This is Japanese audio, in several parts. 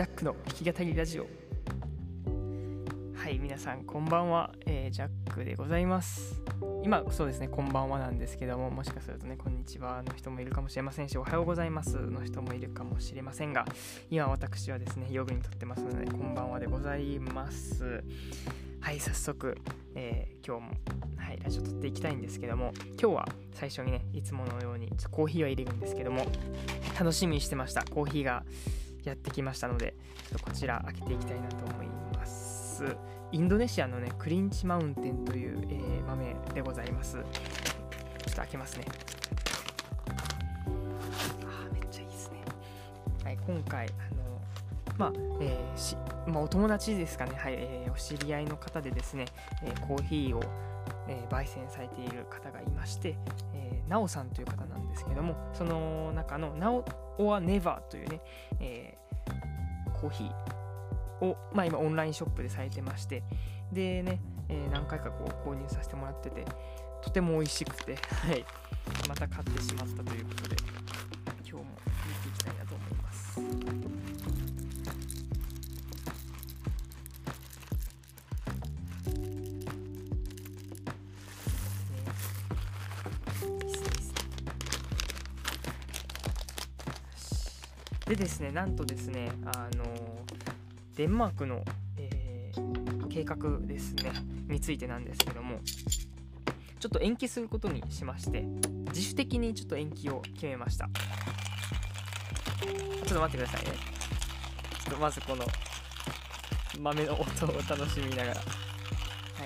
ジャックの弾き語りラジオ。はい皆さんこんばんは、えー、ジャックでございます。今そうですねこんばんはなんですけどももしかするとねこんにちは。の人もいるかもしれませんしおはようございます。の人もいるかもしれませんが今私はですねヨグにとってますのでこんばんはでございます。はい早速、えー、今日もはい、ラジオ撮っていきたいんですけども今日は最初にねいつものようにコーヒーを入れるんですけども楽しみにしてました。コーヒーがやってきましたのでちょっとこちら開けていきたいなと思います。インドネシアのねクリンチマウンテンという、えー、豆でございます。ちょっと開けますね。あめっちゃいいですね。はい今回あのまあ、えー、しまあ、お友達ですかね、はいえー、お知り合いの方でですね、えー、コーヒーを、えー、焙煎されている方がいまして、えー、なおさんという方なんですけども、その中のなお or Never というね、えー、コーヒーを、まあ、今オンラインショップでされてまして、でね、えー、何回かこう購入させてもらってて、とても美味しくて、はい、また買ってしまったということで、ですね、なんとですね、あのデンマークの、えー、計画ですね、についてなんですけども、ちょっと延期することにしまして、自主的にちょっと延期を決めました。ちょっと待ってくださいね。ちょっとまずこの豆の音を楽しみながら、は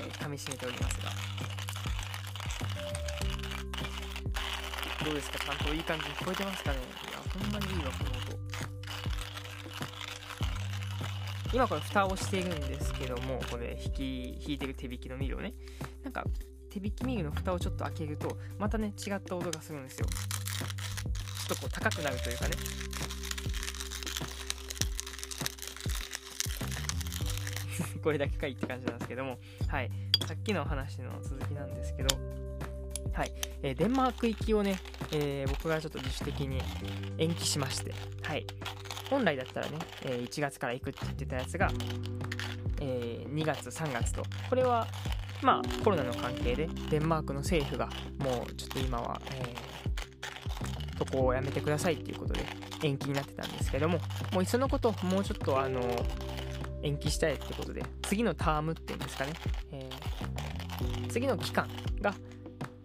い、噛みしめておりますが。どうですか？ちゃんといい感じに聞こえてますかね？いや、ほんまにいいわ、この音。今これ蓋をしているんですけどもこれ引き引いてる手引きのミルをね。なんか手引きミルの蓋をちょっと開けるとまたね違った音がするんですよ。ちょっとこう高くなるというかね。これだけかいって感じなんですけども。はい。さっきの話の続きなんですけど。はい、え、デンマーク行きをね、えー、僕がちょっと自主的に延期しまして。はい。本来だったらね、え1月から行くって言ってたやつが、え2月3月とこれはまあコロナの関係でデンマークの政府がもうちょっと今は、えー、渡航をやめてくださいっていうことで延期になってたんですけどももういっそのこともうちょっとあの延期したいってことで次のタームっていうんですかね、えー、次の期間が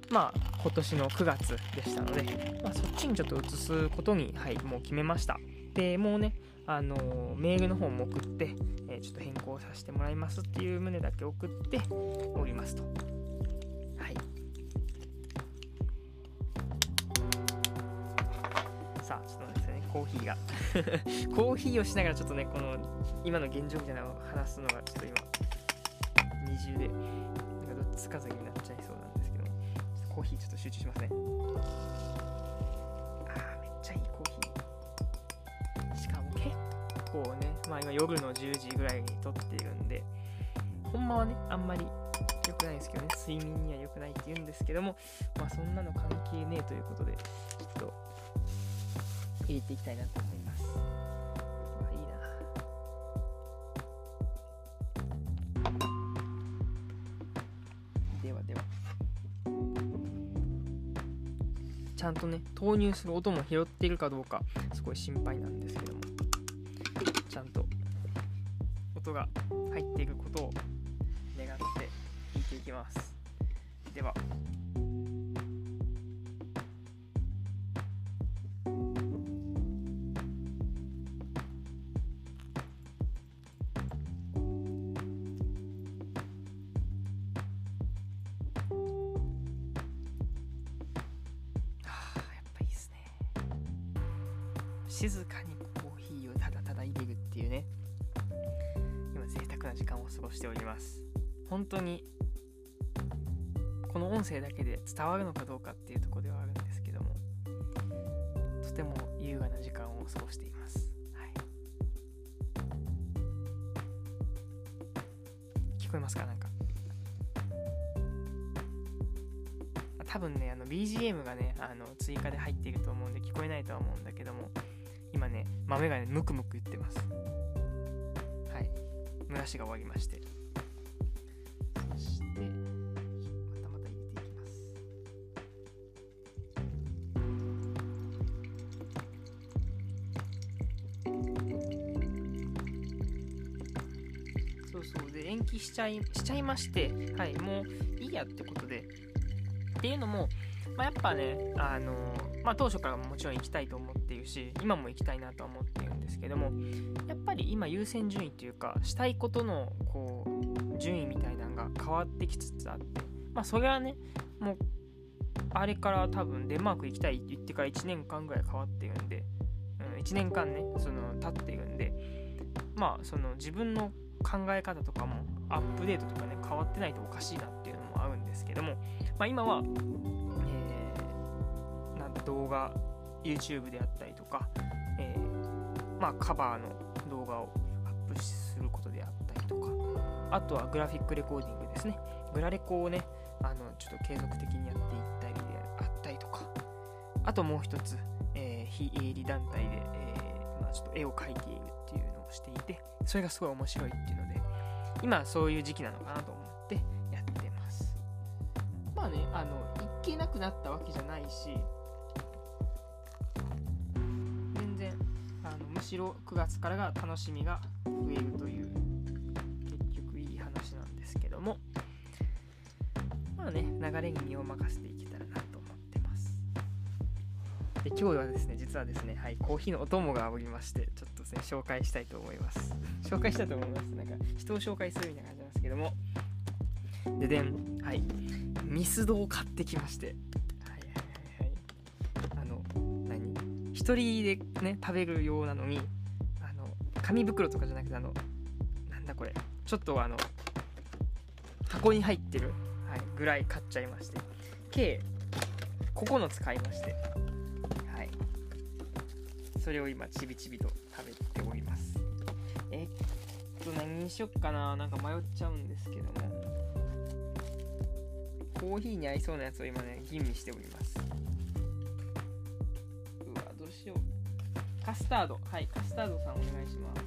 まあ今年の9月でしたので、まあ、そっちにちょっと移すことに、はい、もう決めました。でもうね、あの、メールの方も送って、え、ちょっと変更させてもらいますっていう旨だけ送っておりますと。はい。さあ、ちょっと待ってくださいね、コーヒーが。コーヒーをしながらちょっとね、この今の現状みたいなのを話すのがちょっと今、二重で、なんかどっつかずになっちゃいそうなんですけど、コーヒーちょっと集中しますね。構ね、まあ今夜の10時ぐらいに撮っているんで、ほんまはね、あんまり良くないですけどね、睡眠には良くないって言うんですけども、まあそんなの関係ねえということで、ちょっと入れていきたいなと思います。いいな。ではでは。ちゃんとね、投入する音も拾っているかどうか、すごい心配なんですけども。音が入っていくことを願って弾いていきます。では。静かにコーヒーをただただ入れるっていうね。な時間を過ごしております。本当にこの音声だけで伝わるのかどうかっていうところではあるんですけどもとても優雅な時間を過ごしています、はい、聞こえますか？なんか。多分ねあの BGM がねあの追加で入っていると思うんで聞こえないとは思うんだけども今ね豆がねムクムク言ってます。蒸らしが終わりまして。そしてまたまた入れていきます。そうそう。で延期しちゃいしちゃいましてはいもういいやってことで。っていうのも、まあ、やっぱねあのまあ、当初からもちろん行きたいと思っているし今も行きたいなとは思ですけどもやっぱり今優先順位というかしたいことのこう順位みたいなのが変わってきつつあってまあそれはねもうあれから多分デンマーク行きたいって言ってから1年間ぐらい変わってるんで、うん、1年間ねその経っているんでまあその自分の考え方とかもアップデートとかね変わってないとおかしいなっていうのもあるんですけども、まあ、今は、えー、なん動画 YouTube であったりとか、え、まあ、カバーの動画をアップすることであったりとか。あとはグラフィックレコーディングですね。グラレコをねあのちょっと継続的にやっていったりであったりとか。あともう一つ、えー、非営利団体で、えー、まあ、ちょっと絵を描いているっていうのをしていてそれがすごい面白いっていうので今そういう時期なのかなと思ってやってます。まあねあの行けなくなったわけじゃないしあのむしろ9月からが楽しみが増えるという結局いい話なんですけども。まあね流れに身を任せていけたらなと思ってます。で今日はですね実はですねはいコーヒーのお供がおりましてちょっとですね紹介したいと思います。紹介したいと思います。なんか人を紹介するみたいな感じなんですけども。ででんはいミスドを買ってきまして。一人でね食べるようなのにあの紙袋とかじゃなくてあのなんだこれ。ちょっとあの箱に入ってる、はい、ぐらい買っちゃいまして。計9つ買いまして。はい。それを今ちびちびと食べております。えっと何にしよっかな。なんか迷っちゃうんですけども。コーヒーに合いそうなやつを今ね吟味しております。カスタード。はいカスタードさんお願いします。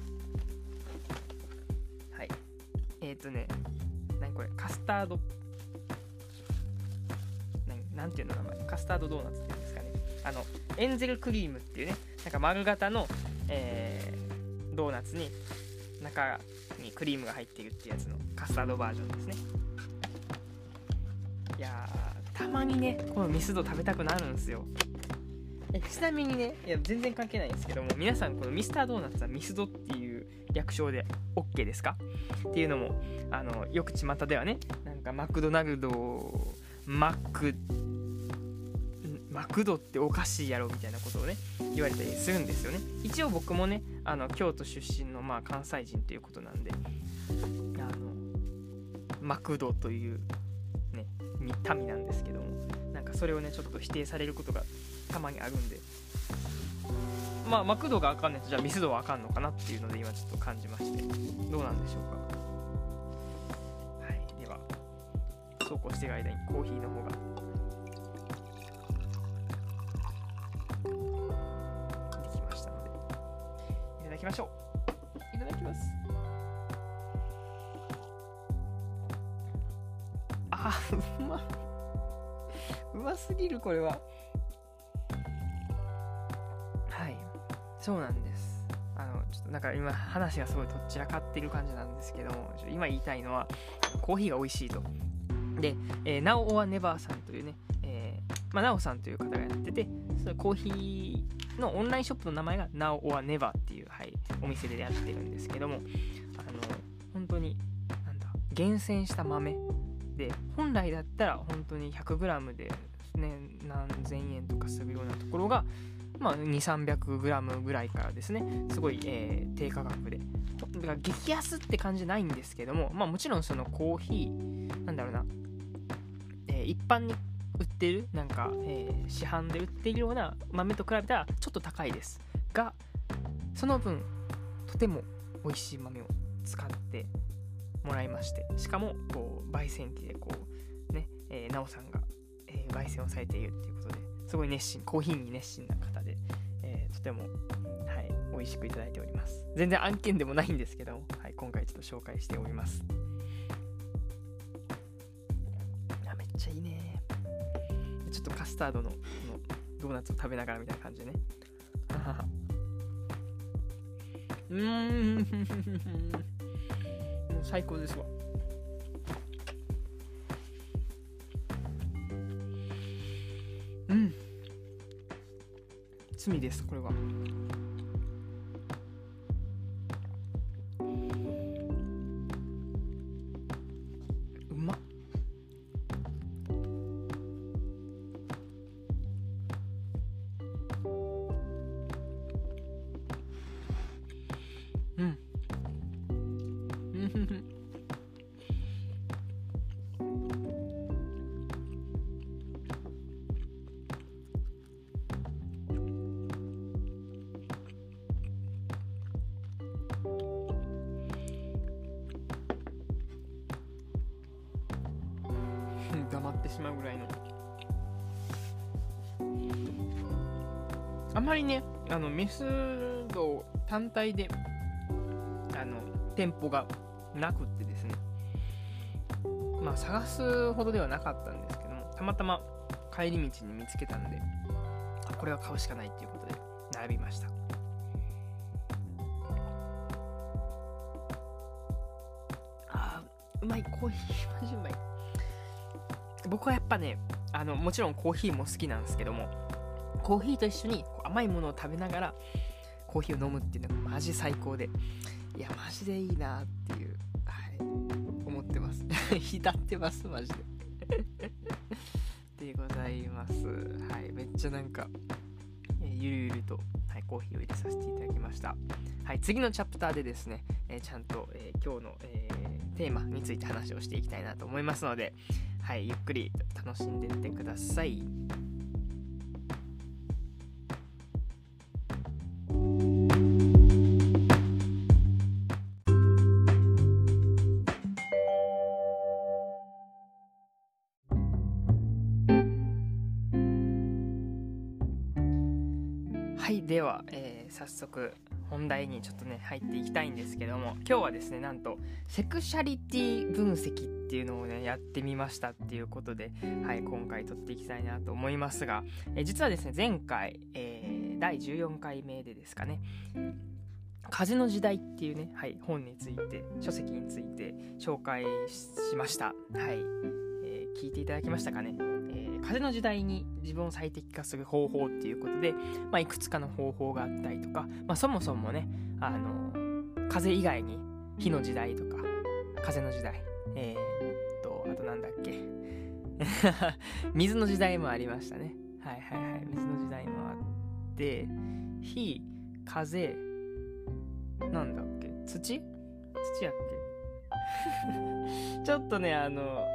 はい。えっ、ー、とね何これ？カスタード。何なんていうの名前？カスタードドーナツっていうんですかね。あのエンゼルクリームっていうねなんか丸型の、えー、ドーナツに中にクリームが入ってるっていうやつのカスタードバージョンですね。いやたまにねこのミスド食べたくなるんですよ。ちなみにねいや全然関係ないんですけども皆さんこのミスタードーナツはミスドっていう略称で OK ですか？っていうのもあのよく巷ではねなんかマクドナルドマックマクドっておかしいやろみたいなことをね言われたりするんですよね。一応僕もねあの京都出身のまあ関西人ということなんであのマクドというね民なんですけどもなんかそれをねちょっと否定されることがたまにあるんで。まあマクドがあかんねとじゃあミスドはあかんのかなっていうので今ちょっと感じまして。どうなんでしょうか。はい。ではそうこうしている間にコーヒーの方が。できましたので。いただきましょう。いただきます。あうまうますぎるこれはそうなんです。あのちょっとなんか今話がすごいとっちらかってる感じなんですけども今言いたいのはコーヒーが美味しいと。で、えー、なおはネバーさんというね、えー、まあ、なおさんという方がやっててそのコーヒーのオンラインショップの名前が Now or Never っていう、はい、お店でやってるんですけどもあの本当になんだ厳選した豆で本来だったら本当に 100g で、ね、何千円とかするようなところが、まあ、2300g ぐらいからですね。すごい、えー、低価格で。だから激安って感じじゃないんですけども、まあ、もちろんそのコーヒーなんだろうな、えー、一般に売ってるなんか、えー、市販で売っているような豆と比べたらちょっと高いです。がその分とても美味しい豆を使ってもらいまして。しかもこう焙煎機でこうね、えー、なおさんが、えー、焙煎をされているっていうことで。すごい熱心コーヒーに熱心な方で、えー、とても、はい美味しくいただいております。全然案件でもないんですけど、はい、今回ちょっと紹介しております。あめっちゃいいね。ちょっとカスタードののドーナツを食べながらみたいな感じでねうん。もう最高ですわ。罪ですこれは。まりねあのメスド単体であの店舗がなくってですね。まあ探すほどではなかったんですけどもたまたま帰り道に見つけたんであこれは買うしかないっていうことで並びました。あーうまいコーヒーマジうまい。僕はやっぱねあのもちろんコーヒーも好きなんですけどもコーヒーと一緒に甘いものを食べながらコーヒーを飲むっていうのがマジ最高でいやマジでいいなっていうはい思ってます。浸ってますマジで。でございます。はいめっちゃなんか、えゆるゆると、はい、コーヒーを入れさせていただきました。はい次のチャプターでですね、えーちゃんと、えー今日の、えーテーマについて話をしていきたいなと思いますのではい、ゆっくり楽しんでってくださ。い、早速本題にちょっとね入っていきたいんですけども今日はですねなんとセクシャリティ分析っていうのをねやってみましたっていうことで、はい、今回撮っていきたいなと思いますが、え実はですね前回、えー第14回目でですかね風の時代っていうね、はい、本について書籍について紹介しました。はい、えー聞いていただきましたかね、風の時代に自分を最適化する方法っていうことで、まあ、いくつかの方法があったりとか、まあ、そもそもね、あの風以外に火の時代とか風の時代えー、っとあとなんだっけ 水の時代もありましたね。はいはいはい水の時代もあって火風なんだっけ土？土やっけ？ちょっとねあの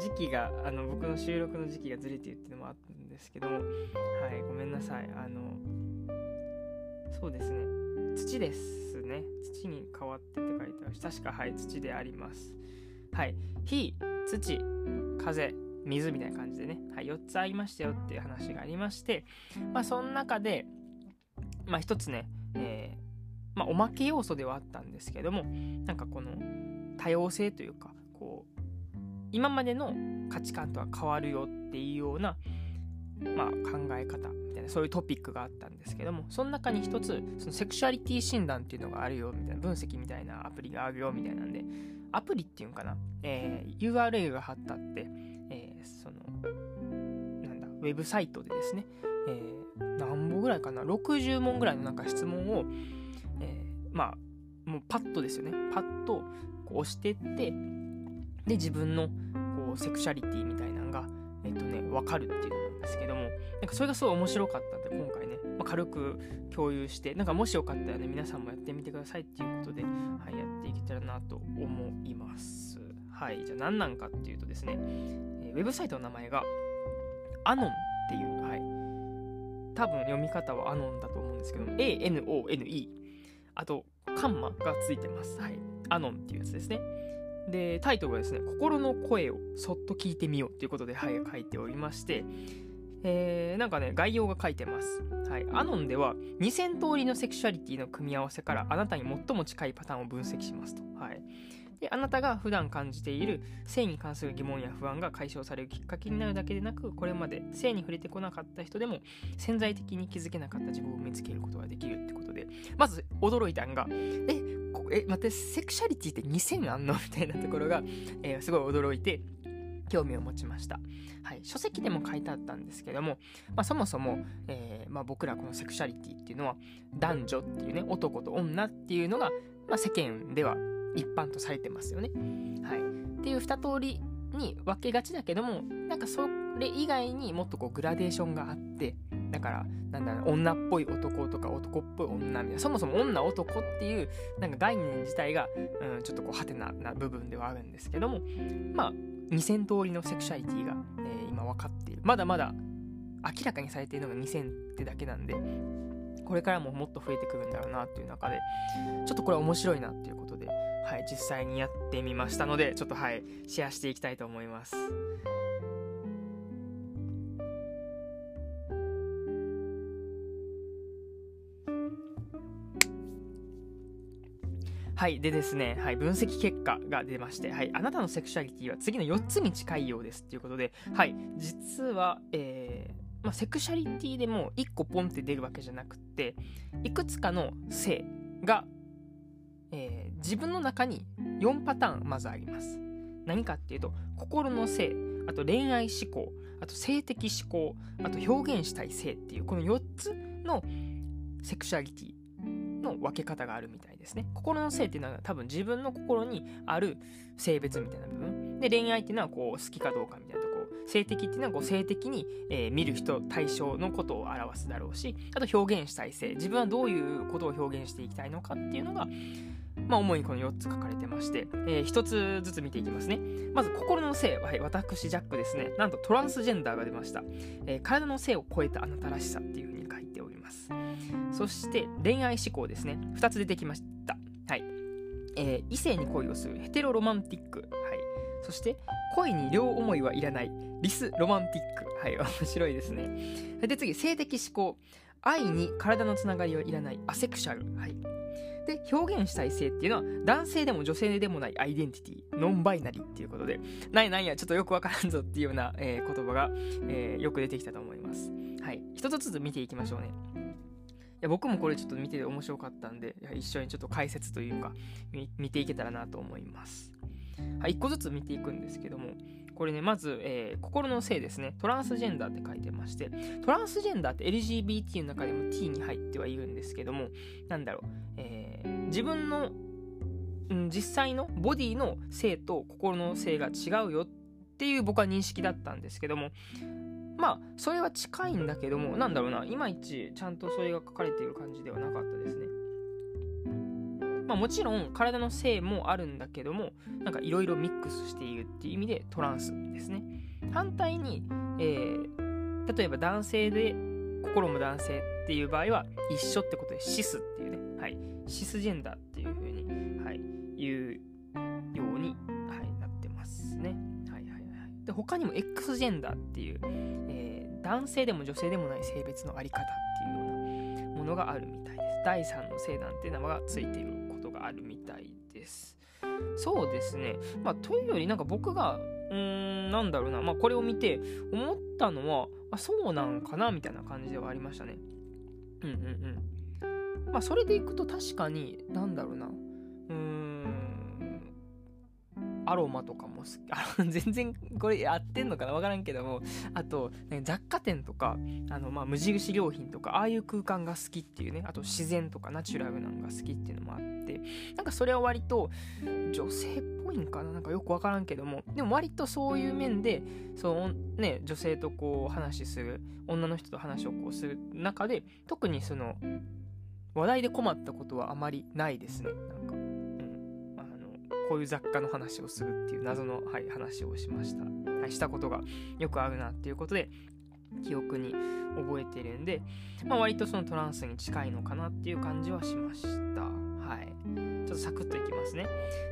時期があの僕の収録の時期がずれてるっていうのもあったんですけどもはいごめんなさい。あのそうですね。土ですね。土に変わってって書いてある。し確かはい土であります。はい。火土風水みたいな感じでね、はい、4つありましたよっていう話がありましてまあその中でまあ一つね、えーまあおまけ要素ではあったんですけどもなんかこの多様性というかこう今までの価値観とは変わるよっていうような、まあ、考え方みたいなそういうトピックがあったんですけどもその中に一つそのセクシュアリティ診断っていうのがあるよみたいな分析みたいなアプリがあるよみたいなんでアプリっていうんかな、えー URL が貼ってあって、えーそのなんだウェブサイトでですね、えー何本ぐらいかな60問ぐらいのなんか質問を、えーまあもうパッとですよね。パッとこう押してってで自分のこうセクシャリティみたいなのがえっとね分かるっていうのなんですけどもなんかそれがすごい面白かったんで今回ね、まあ、軽く共有してなんかもしよかったらね皆さんもやってみてくださいっていうことで、はい、やっていけたらなと思います。はいじゃあ何なんかっていうとですね、えーウェブサイトの名前がアノンっていうはい。多分読み方はアノンだと思うんですけども ANONE あとカンマがついてます。はい。アノンっていうやつですね。でタイトルはですね「心の声をそっと聞いてみよう」ということで、はい、書いておりまして、えー、なんかね、概要が書いてます。はい。アノンでは、2000通りのセクシュアリティの組み合わせからあなたに最も近いパターンを分析しますと。はい。で、あなたが普段感じている性に関する疑問や不安が解消されるきっかけになるだけでなく、これまで性に触れてこなかった人でも潜在的に気づけなかった自分を見つけることができるってことで、まず驚いたんが、え、え、待って、セクシャリティって2000あんの？みたいなところが、えー、すごい驚いて、興味を持ちました。はい、書籍でも書いてあったんですけども、まあ、そもそも、えー、まあ、僕らこのセクシャリティっていうのは男女っていうね男と女っていうのが、まあ、世間では一般とされてますよね。はい、っていう二通りに分けがちだけどもなんかそれ以外にもっとこうグラデーションがあってだからなんだろう女っぽい男とか男っぽい女みたいなそもそも女男っていうなんか概念自体が、うん、ちょっとこうハテナな部分ではあるんですけどもまあ2000通りのセクシャリティが、えー、今分かっている。まだまだ明らかにされているのが2000ってだけなんで、これからももっと増えてくるんだろうなっていう中で、ちょっとこれ面白いなっていうことで、はい、実際にやってみましたので、ちょっとはい、シェアしていきたいと思います。はい。でですね、はい。分析結果が出まして、はい。あなたのセクシャリティは次の4つに近いようですっていうことで、はい。実は、えー、まあ、セクシャリティでも1個ポンって出るわけじゃなくて、いくつかの性が、えー、自分の中に4パターンまずあります。何かっていうと、心の性、あと恋愛思考、あと性的思考、あと表現したい性っていう、この4つのセクシャリティの分け方があるみたいですね。心の性っていうのは多分自分の心にある性別みたいな部分。で、恋愛っていうのはこう好きかどうかみたいなとこ。性的っていうのはこう性的に、えー、見る人、対象のことを表すだろうし、あと表現したい性。自分はどういうことを表現していきたいのかっていうのが、まあ、主にこの4つ書かれてまして、えー、1つずつ見ていきますね。まず、心の性。はい、私、ジャックですね。なんと、トランスジェンダーが出ました。えー、体の性を超えたあなたらしさっていう風に書いております。そして恋愛思考ですね。2つ出てきました。はい、えー、異性に恋をする。ヘテロロマンティック。はい。そして恋に両思いはいらない。リスロマンティック。はい面白いですね。で次性的思考。愛に体のつながりはいらない。アセクシャル。はい。で表現したい性っていうのは男性でも女性でもないアイデンティティノンバイナリーっていうことでなんやなんやちょっとよくわからんぞっていうような、えー、言葉が、えー、よく出てきたと思いますはい一つずつ見ていきましょうねいや僕もこれちょっと見てて面白かったんで、一緒にちょっと解説というか、見ていけたらなと思います。はい、一個ずつ見ていくんですけども、これね、まず、えー、心の性ですね。トランスジェンダーって書いてまして、トランスジェンダーって LGBT の中でも T に入ってはいるんですけども、なんだろう、えー、自分の、うん、実際のボディの性と心の性が違うよっていう僕は認識だったんですけども、まあそれは近いんだけどもなんだろうないまいちちゃんとそれが書かれている感じではなかったですね。まあもちろん体の性もあるんだけどもなんかいろいろミックスしているっていう意味でトランスですね。反対に、えー、例えば男性で心も男性っていう場合は一緒ってことでシスっていうね。はい。シスジェンダーっていう風にはい言うように、はい、なってますねはいはいはいで他にも X ジェンダーっていうえ男性でも女性でもない性別のあり方っていうようなものがあるみたいです。第三の性なんていう名前がついていることがあるみたいです。そうですね。まあ、というより、なんか僕が、うーん、なんだろうな、まあ、これを見て思ったのは、あ、そうなんかな、みたいな感じではありましたね。うんうんうん。まあ、それでいくと確かに、なんだろうな、うーん。アロマとかも好き。あ全然これ合ってんのかなわからんけども、あと、ね、雑貨店とか、あの、まあ、無印良品とか、ああいう空間が好きっていうね、あと自然とかナチュラルなのが好きっていうのもあって、なんかそれは割と女性っぽいんかな。なんかよくわからんけども、でも割とそういう面で、そのね、女性とこう話する、女の人と話をこうする中で、特にその、話題で困ったことはあまりないですね。なんか。うん、あのこういう雑貨の話をするっていう謎の、はい、話をしました、はい、したことがよくあるなっていうことで記憶に覚えてるんで、まあ、割とそのトランスに近いのかなっていう感じはしました。はい。ょっとサクッといきますね。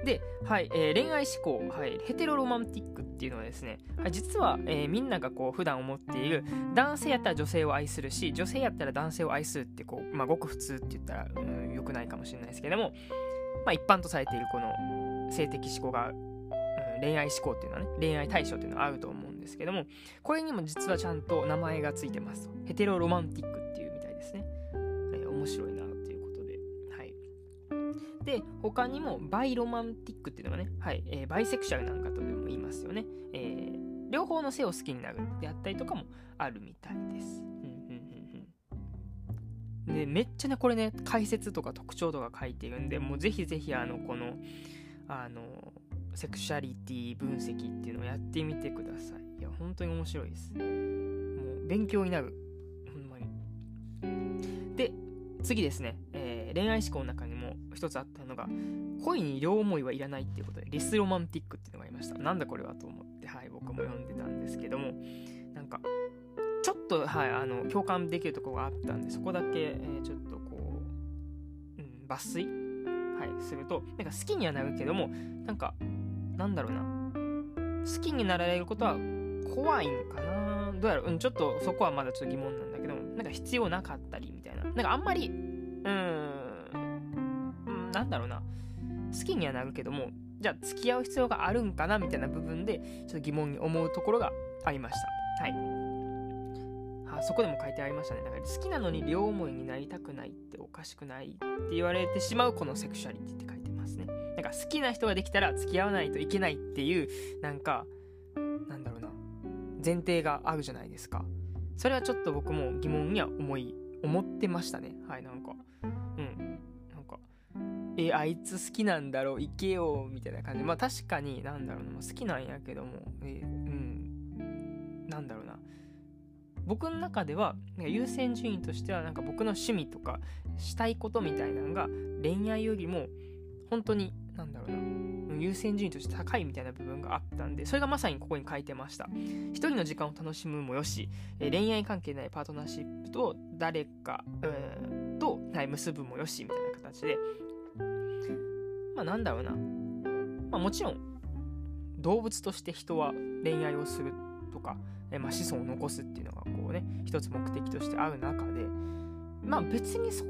で、はい、えー、恋愛思考、はい、ヘテロロマンティックっていうのはですね、はい、実は、えー、みんながこう普段思っている男性やったら女性を愛するし、女性やったら男性を愛するってこう、まあ、ごく普通って言ったら、うん、良くないかもしれないですけども、まあ、一般とされているこの性的思考が、うん、恋愛思考っていうのはね、恋愛対象っていうのはあると思うんですけども、これにも実はちゃんと名前がついてますと。ヘテロロマンティックっていうみたいですね。えー、面白いで、他にもバイロマンティックっていうのがね、はい、えー、バイセクシャルなんかとでも言いますよね。えー、両方の性を好きになるであったりとかもあるみたいです。で、めっちゃね、これね、解説とか特徴とか書いてるんで、もうぜひぜひ、あの、この、あの、セクシャリティ分析っていうのをやってみてください。いや、本当に面白いです。もう、勉強になる。ほんまに。で、次ですね、えー、恋愛思考の中に一つあったのが、恋に両思いはいらないっていうことで、リスロマンティックっていうのがありました。なんだこれはと思って、はい、僕も読んでたんですけども、なんか、ちょっと、はい、あの、共感できるところがあったんで、そこだけ、えー、ちょっとこう、うん、抜粋、はい、すると、なんか好きにはなるけども、なんか、なんだろうな、好きになられることは怖いんかなどうやろう、うん、ちょっとそこはまだちょっと疑問なんだけども、なんか必要なかったりみたいな。なんかあんまり、うん、なんだろうな、好きにはなるけども、じゃあ付き合う必要があるんかなみたいな部分で、ちょっと疑問に思うところがありました。はい。そこでも書いてありましたね。だから好きなのに両思いになりたくないっておかしくないって言われてしまうこのセクシュアリティって書いてますね。なんか好きな人ができたら付き合わないといけないっていう、なんか、なんだろうな、前提があるじゃないですか。それはちょっと僕も疑問には思い、思ってましたね。はい、なんか。うん。え、あいつ好きなんだろう、行けよ、みたいな感じ。まあ確かに、なんだろうな、好きなんやけども、え、うん、なんだろうな。僕の中では優先順位としてはなんか僕の趣味とかしたいことみたいなのが恋愛よりも本当になんだろうな優先順位として高いみたいな部分があったんでそれがまさにここに書いてました一人の時間を楽しむもよし恋愛関係ないパートナーシップと誰かと、はい、結ぶもよしみたいな形でまあなんだろうな、まあ、もちろん動物として人は恋愛をするとかえまあ、子孫を残すっていうのがこうね一つ目的としてある中でまあ別にそう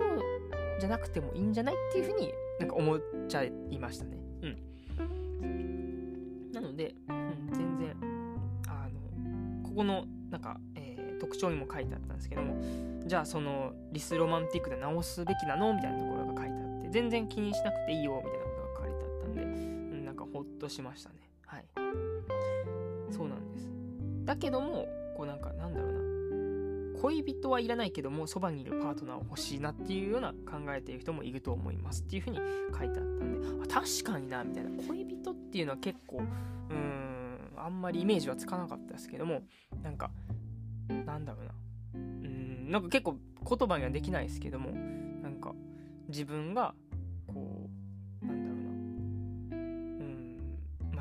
じゃなくてもいいんじゃないっていうふうになんか思っちゃいましたね。うん。なので、うん、全然あのここのなんか、えー、特徴にも書いてあったんですけどもじゃあそのリスロマンティックで直すべきなの？みたいなところが書いてあって全然気にしなくていいよみたいなんで、うん、なんかほっとしましたね。はい。そうなんです。だけどもこうなんかなんだろうな。恋人はいらないけどもそばにいるパートナーを欲しいなっていうような考えている人もいると思いますっていうふうに書いてあったんであ確かになみたいな。恋人っていうのは結構うーんあんまりイメージはつかなかったですけどもなんかなんだろうな。うんなんか結構言葉にはできないですけどもなんか自分が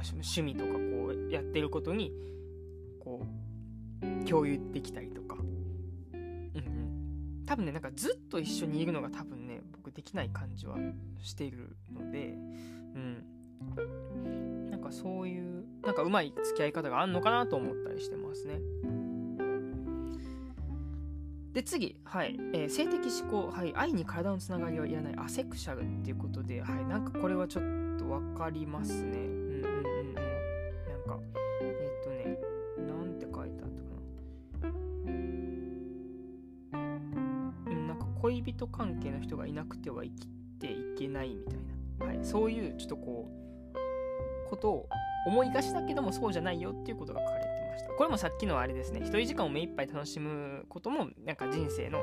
まあ趣味とかこうやってることにこう共有できたりとか。うんうん。多分ねなんかずっと一緒にいるのが多分ね僕できない感じはしているので。うん。なんかそういうなんかうまい付き合い方があんのかなと思ったりしてますね。で次、はい。えー、性的思考、はい、愛に体のつながりはいらないアセクシャルっていうことで、はい、なんかこれはちょっと分かりますね。人関係の人がいなくては生きていけないみたいな、はい、そういうちょっとこうことを思いがちだけどもそうじゃないよっていうことが書かれてました。これもさっきのあれですね。一人時間を目いっぱい楽しむこともなんか人生の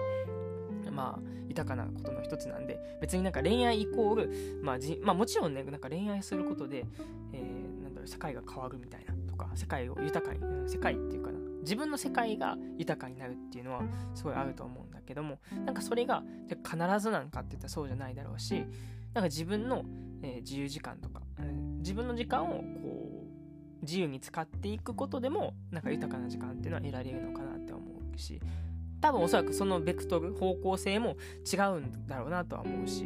まあ豊かなことの一つなんで別になんか恋愛イコール、まあじまあ、もちろんねなんか恋愛することで、えー、なんだろう世界が変わるみたいなとか世界を豊かに世界っていうかな。自分の世界が豊かになるっていうのはすごいあると思うんだけどもなんかそれが必ずなんかって言ったらそうじゃないだろうしなんか自分の、えー、自由時間とか、うん、自分の時間をこう自由に使っていくことでもなんか豊かな時間っていうのは得られるのかなって思うし多分おそらくそのベクトル方向性も違うんだろうなとは思うし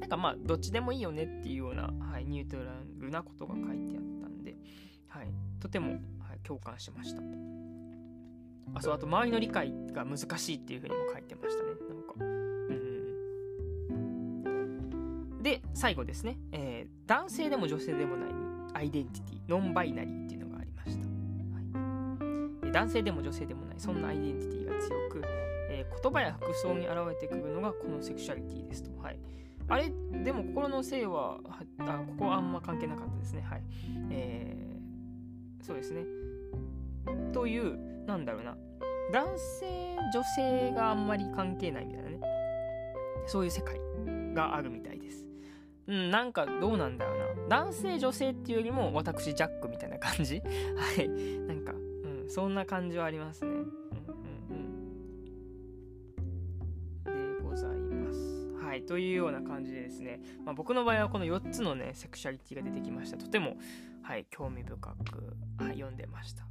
なんかまあどっちでもいいよねっていうような、はい、ニュートラルなことが書いてあったんで、はい、とても、はい、共感しました。あそうあと周りの理解が難しいっていうふうにも書いてましたね。なんか。うんで最後ですね、えー、男性でも女性でもないアイデンティティノンバイナリーっていうのがありました、はい、男性でも女性でもないそんなアイデンティティが強く、えー、言葉や服装に現れてくるのがこのセクシャリティですと。はい。あれでも心の性はあここはあんま関係なかったですね。はい。えー、そうですね。というなんだろうな。男性女性があんまり関係ないみたいなね。そういう世界があるみたいです。うんなんかどうなんだろうな。男性女性っていうよりも私ジャックみたいな感じ。はい。なんか、うん、そんな感じはありますね。うんうんでございます。はいというような感じでですね、まあ、僕の場合はこの4つのねセクシャリティが出てきました。とてもはい興味深く、はい、読んでました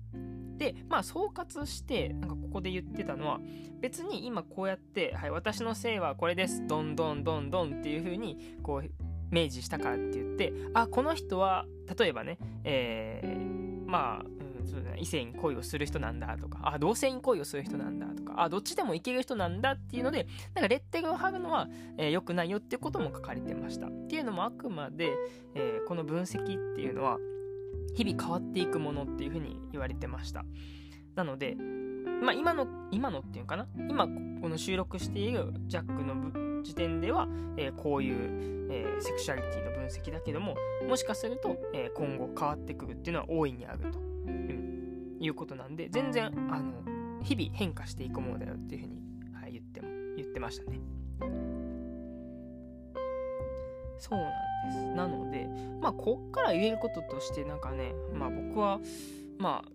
で、まあ総括して、なんかここで言ってたのは、別に今こうやって、はい、私の性はこれです、どんどんどんどんっていう風に、こう、明示したからって言って、あ、この人は、例えばね、えー、まあ、うん、そうだね、異性に恋をする人なんだとか、あ、同性に恋をする人なんだとか、あ、どっちでもいける人なんだっていうので、なんかレッテルを貼るのは、えー、良くないよっていうことも書かれてました。っていうのもあくまで、えー、この分析っていうのは、日々変わっていくものっていうふうに言われてました。なので、まあ、今の、今のっていうかな？今、この収録しているジャックの時点では、えー、こういう、えー、セクシャリティの分析だけども、もしかすると、えー、今後変わってくるっていうのは大いにあると、うん、いうことなんで、全然、あの、日々変化していくものだよっていうふうに、はい、言っても、言ってましたね。そうなんです。なので、まあ、こっから言えることとして、なんかね、まあ僕は、まあ、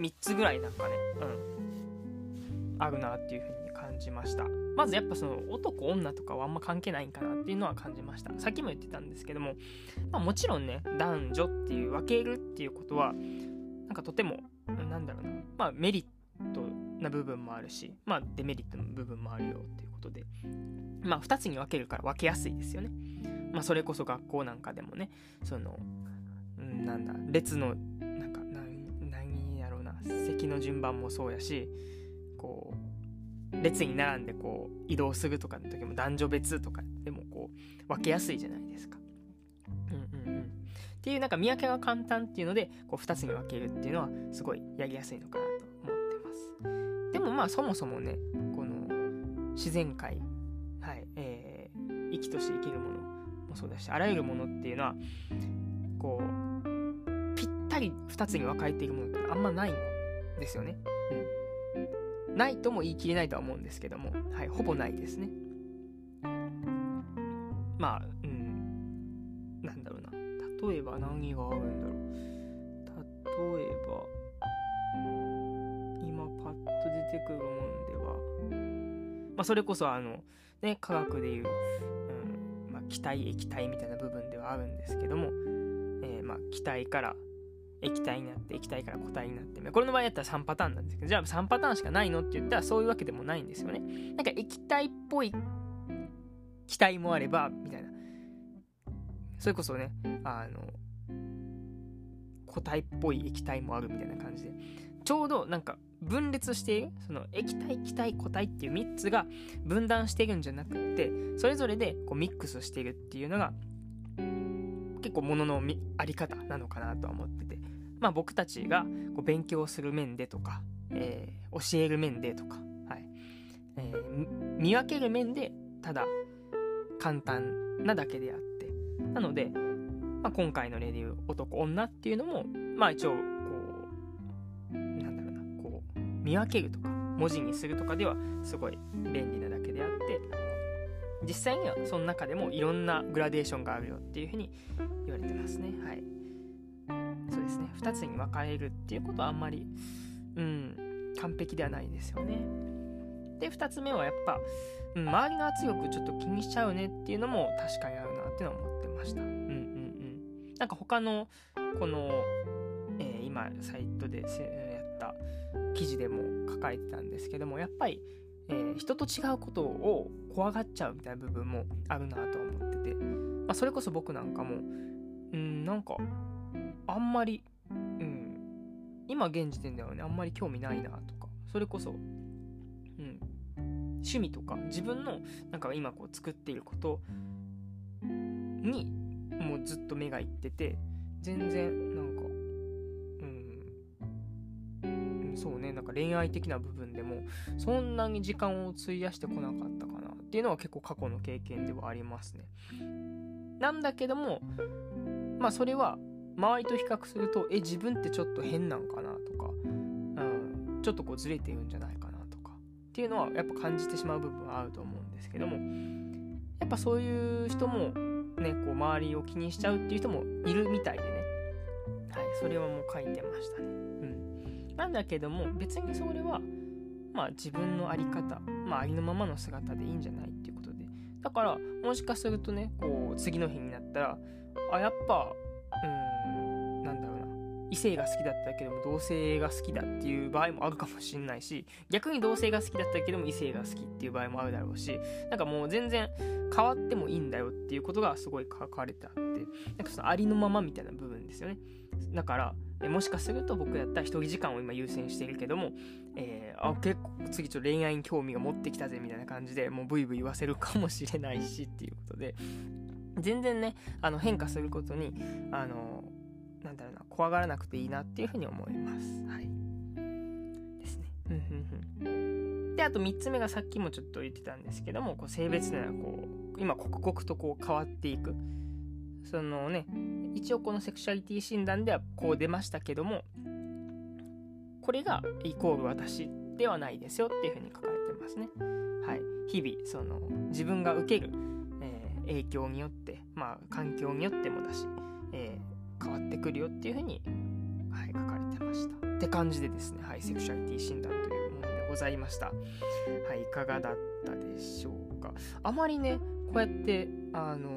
3つぐらいなんかね、うん、あるなっていう風に感じました。まずやっぱその男女とかはあんま関係ないんかなっていうのは感じました。さっきも言ってたんですけども、まあもちろんね、男女っていう分けるっていうことは、なんかとても、なんだろうな、まあメリットな部分もあるし、まあデメリットの部分もあるよっていうことで、まあ2つに分けるから分けやすいですよね。まあそれこそ学校なんかでもね、その、なんだ、列のなんか何やろうな席の順番もそうやしこう列に並んでこう移動するとかの時も男女別とかでもこう分けやすいじゃないですか。うんうんうん、っていうなんか見分けが簡単っていうのでこう2つに分けるっていうのはすごいやりやすいのかなと思ってます。でもまあそもそもねこの自然界、はいえー、生きとし生きるものもそうだしあらゆるものっていうのはこうぴったり2つに分かれているものってあんまないですよね。うん。ないとも言い切れないとは思うんですけども、はい、ほぼないですね。まあ、うん、なんだろうな。例えば何があるんだろう。例えば、今パッと出てくるもんでは、まあ、それこそあの、ね、科学でいう、気体液体みたいな部分ではあるんですけども、えー、まあ気体から液体になって液体から固体になってこれの場合だったら3パターンなんですけどじゃあ3パターンしかないのって言ったらそういうわけでもないんですよね。なんか液体っぽい気体もあればみたいな。それこそねあの固体っぽい液体もあるみたいな感じで。ちょうどなんか分裂しているその液体気体固体っていう3つが分断しているんじゃなくってそれぞれでこうミックスしているっていうのが結構もののあり方なのかなとは思ってて。まあ、僕たちがこう勉強する面でとか、えー、教える面でとか、はい。えー、見分ける面でただ簡単なだけであって。なので、まあ、今回の例でいう男女っていうのもまあ一応見分けるとか文字にするとかではすごい便利なだけであって実際にはその中でもいろんなグラデーションがあるよっていうふうに言われてますね。はい。そうですね。2つに分かれるっていうことはあんまりうん完璧ではないですよね。で2つ目はやっぱ、うん、周りの圧力ちょっと気にしちゃうねっていうのも確かにあるなっていうのは思ってました。うんうんうん。なんか他のこの、えー、今サイトでやった記事でも書かれてたんですけどもやっぱり、えー、人と違うことを怖がっちゃうみたいな部分もあるなと思ってて、まあ、それこそ僕なんかもうんなんかあんまり、うん、今現時点ではねあんまり興味ないなとかそれこそ、うん、趣味とか自分のなんか今こう作っていることにもうずっと目がいってて全然なんかそうねなんか恋愛的な部分でもそんなに時間を費やしてこなかったかなっていうのは結構過去の経験ではありますね。なんだけどもまあそれは周りと比較するとえ自分ってちょっと変なんかなとか、うん、ちょっとこうずれてるんじゃないかなとかっていうのはやっぱ感じてしまう部分はあると思うんですけどもやっぱそういう人もねこう周りを気にしちゃうっていう人もいるみたいでね。はいそれはもう書いてましたね。なんだけども別にそれはまあ自分の在り方まあありのままの姿でいいんじゃないっていうことで。だからもしかするとねこう次の日になったらあやっぱうんなんだろうな異性が好きだったけども同性が好きだっていう場合もあるかもしれないし逆に同性が好きだったけども異性が好きっていう場合もあるだろうしなんかもう全然変わってもいいんだよっていうことがすごい書かれてあってなんかそのありのままみたいな部分ですよね。だからもしかすると僕だったら一人時間を今優先しているけども、えー、あ結構次ちょっと恋愛に興味が持ってきたぜみたいな感じでもうブイブイ言わせるかもしれないしっていうことで。全然ねあの変化することにあのなんだろうな怖がらなくていいなっていうふうに思います。はい。ですね。であと3つ目がさっきもちょっと言ってたんですけどもこう性別というのはこう今刻々とこう変わっていくそのね一応このセクシャリティ診断ではこう出ましたけどもこれがイコール私ではないですよっていうふうに書かれてますねはい日々その自分が受けるえ影響によって、まあ、環境によってもだし、えー、変わってくるよっていうふうに、はい、書かれてました。って感じでですね、はい、セクシャリティ診断というものでございました。はい、いかがだったでしょうか。あまりね、こうやって、あの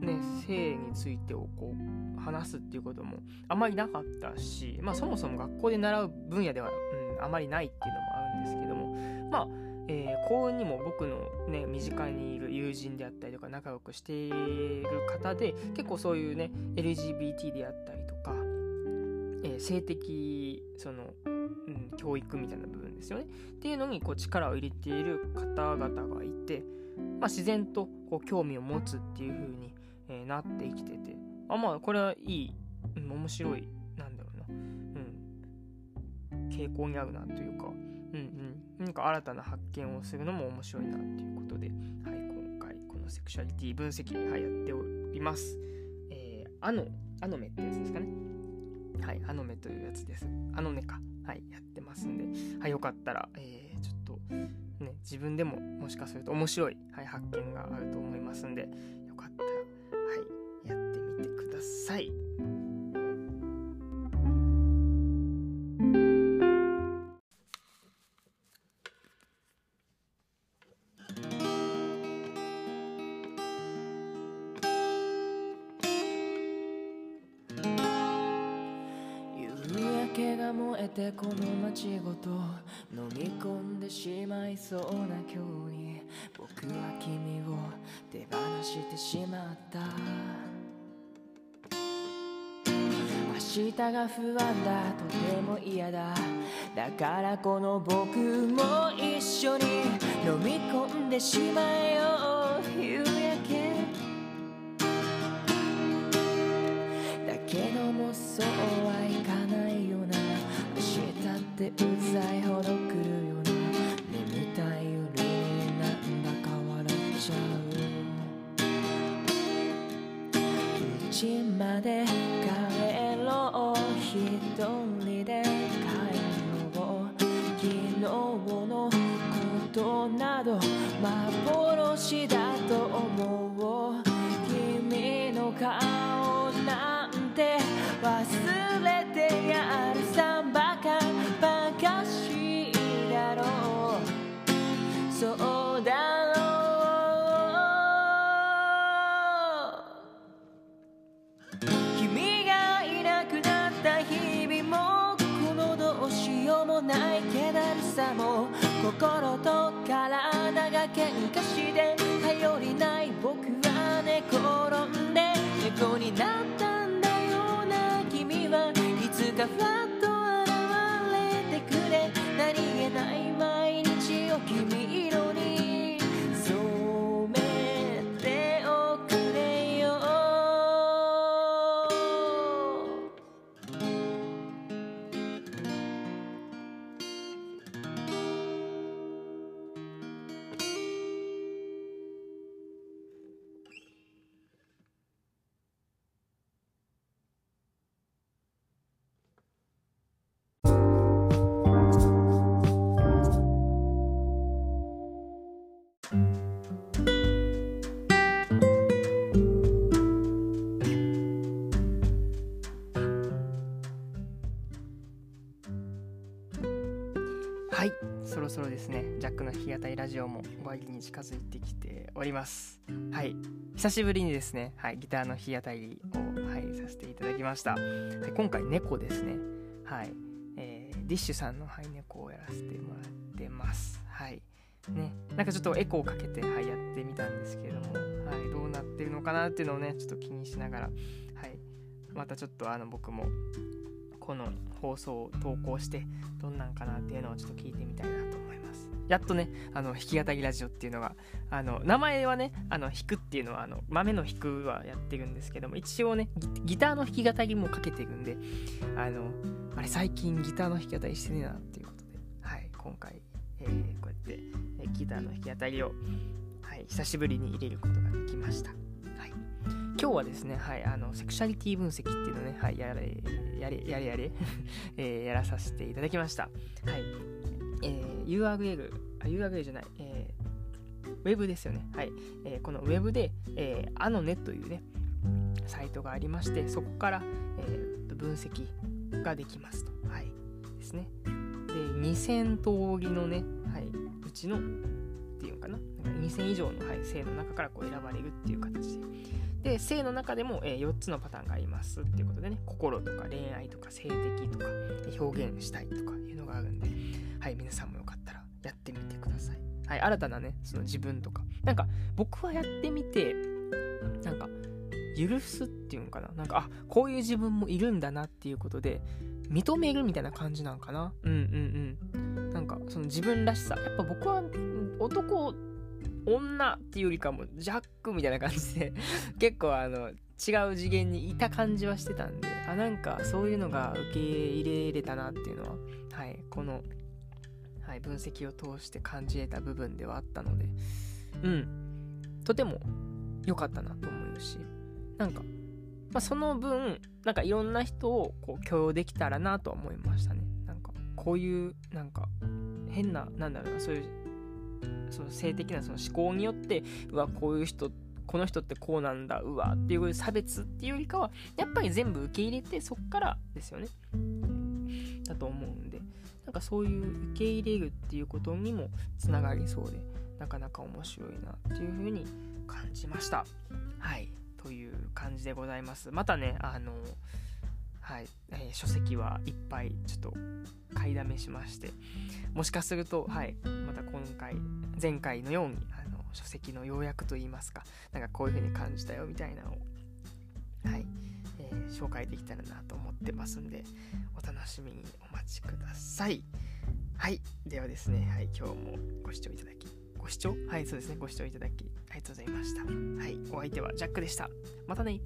ね、性についてをこう話すっていうこともあまりなかったし、まあ、そもそも学校で習う分野では、うん、あまりないっていうのもあるんですけども、まあ、えー、幸運にも僕のね、身近にいる友人であったりとか仲良くしている方で、結構そういうね、LGBT であったりとか、えー、性的、その、うん、教育みたいな部分ですよね。っていうのにこう力を入れている方々がいて、まあ、自然とこう興味を持つっていう風に、えー、なってきてて、あ、まあ、これはいい、うん、面白い、なんだろうな、うん、傾向にあるなというか、うんうん、何か新たな発見をするのも面白いなっていうことで、はい、今回このセクシャリティ分析、はい、やっております。えー、アノ、アノメってやつですかね。はい、アノメというやつです。アノネか。はい、やってますんで、はい、よかったら、えー、ちょっと、ね、自分でももしかすると面白い、はい、発見があると思いますんで、ください。てこの街ごと飲み込んでしまいそうな今日に僕は君を手放してしまった明日が不安だとても嫌だ。だからこの僕も一緒に飲み込んでしまえよ夕焼け。だけどもそうはいかないよな明日ってうざいほど来るよな眠たい夜になんだか笑っちゃう。家まで帰人で帰ろう昨日のことなど幻だと思う。君の顔心と体が喧嘩して頼りない僕は寝転んで猫になったんだよな君はいつかふわそろですね。ジャックの弾き語りラジオも終わりに近づいてきております。はい。久しぶりにですね、はい、ギターの弾き語りを、はい、させていただきました、はい、今回猫ですね。はい、えーディッシュさんの、はい、猫をやらせてもらってます。はい。ね、なんかちょっとエコーかけて、はい、やってみたんですけれども、はい、どうなってるのかなっていうのをねちょっと気にしながら、はい、またちょっとあの僕もこの放送を投稿してどんなんかなっていうのをちょっと聞いてみたいなと思います。やっとねあの弾き語りラジオっていうのがあの名前はねあの弾くっていうのはあの豆の弾くはやってるんですけども一応ねギターの弾き語りもかけてるんであのあれ最近ギターの弾き語りしてねえなっていうことではい今回、えーこうやって、えーギターの弾き語りを、はい、久しぶりに入れることができましたはい今日はですね、はい、あのセクシャリティ分析っていうのね、はい、やれやれやれやれ、えーやらさせていただきました。はい。えー URL、あ、URL じゃない、えーウェブですよね。はい。えーこのウェブで、えー、アノネというね、サイトがありまして、そこから、えー分析ができますと。はい。ですね。で、2000通りのね、はい、うちの、っていうかな、なんか2000以上の、はい、性の中からこう選ばれるっていう形で。で、性の中でも、え4つのパターンがありますっていうことでね、心とか恋愛とか性的とか表現したいとかいうのがあるんで、はい、皆さんもよかったらやってみてください。はい、新たなね、その自分とか。なんか、僕はやってみて、なんか、許すっていうのかな。なんか、あ、こういう自分もいるんだなっていうことで、認めるみたいな感じなんかな。うんうんうん。なんか、その自分らしさ。やっぱ僕は、男、女っていうよりかも、ジャックみたいな感じで、結構あの、違う次元にいた感じはしてたんで、あ、なんかそういうのが受け入れれたなっていうのは、はい、この、はい、分析を通して感じれた部分ではあったので、うん、とても良かったなと思うし、なんか、まあ、その分、なんかいろんな人をこう許容できたらなとは思いましたね。なんか、こういう、なんか、変な、なんだろうな、そういう、その性的なその思考によって、うわ、こういう人、この人ってこうなんだ、うわ、っていう差別っていうよりかは、やっぱり全部受け入れて、そっからですよね。だと思うん、なんかそういう受け入れるっていうことにもつながりそうで、なかなか面白いなっていうふうに感じました。はい。という感じでございます。またね、あの、はい、えー書籍はいっぱいちょっと買いだめしまして、もしかすると、はい、また今回、前回のように、あの、書籍の要約といいますか、なんかこういう風に感じたよみたいなのを、はい、紹介できたらなと思ってますんで、お楽しみにお待ちください。はい、ではですね、はい、今日もご視聴いただき、ご視聴？はい、そうですね、ご視聴いただき、ありがとうございました。はい、お相手はジャックでした。またね。